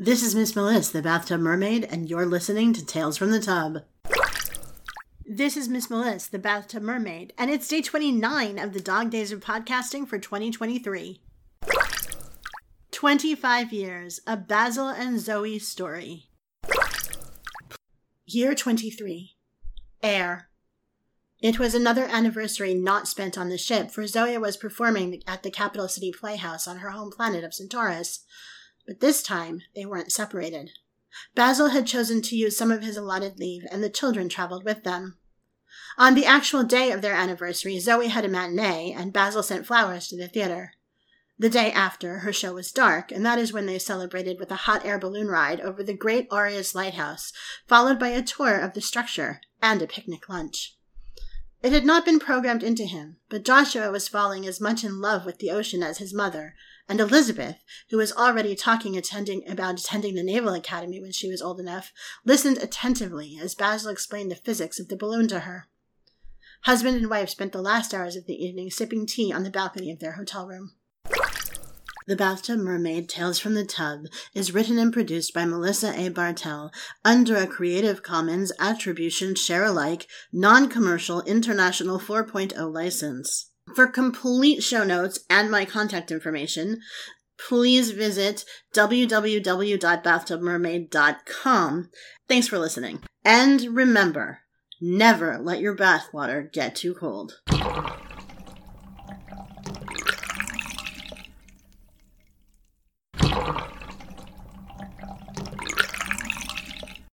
This is Miss Melissa, the Bathtub Mermaid, and you're listening to Tales from the Tub. This is Miss Melissa, the Bathtub Mermaid, and it's day 29 of the Dog Days of Podcasting for 2023. 25 years, a Basil and Zoe story. Year 23. Air. It was another anniversary not spent on the ship, for Zoe was performing at the Capital City Playhouse on her home planet of Centaurus. But this time, they weren't separated. Basil had chosen to use some of his allotted leave, and the children traveled with them. On the actual day of their anniversary, Zoe had a matinee, and Basil sent flowers to the theater. The day after, her show was dark, and that is when they celebrated with a hot air balloon ride over the Great Aureus Lighthouse, followed by a tour of the structure and a picnic lunch. It had not been programmed into him, but Joshua was falling as much in love with the ocean as his mother, and Elizabeth, who was already talking attending about attending the Naval Academy when she was old enough, listened attentively as Basil explained the physics of the balloon to her. Husband and wife spent the last hours of the evening sipping tea on the balcony of their hotel room. The Bathtub Mermaid Tales from the Tub is written and produced by Melissa A. Bartell under a Creative Commons Attribution Share Alike Non Commercial International 4.0 license. For complete show notes and my contact information, please visit www.bathtubmermaid.com. Thanks for listening. And remember, never let your bathwater get too cold.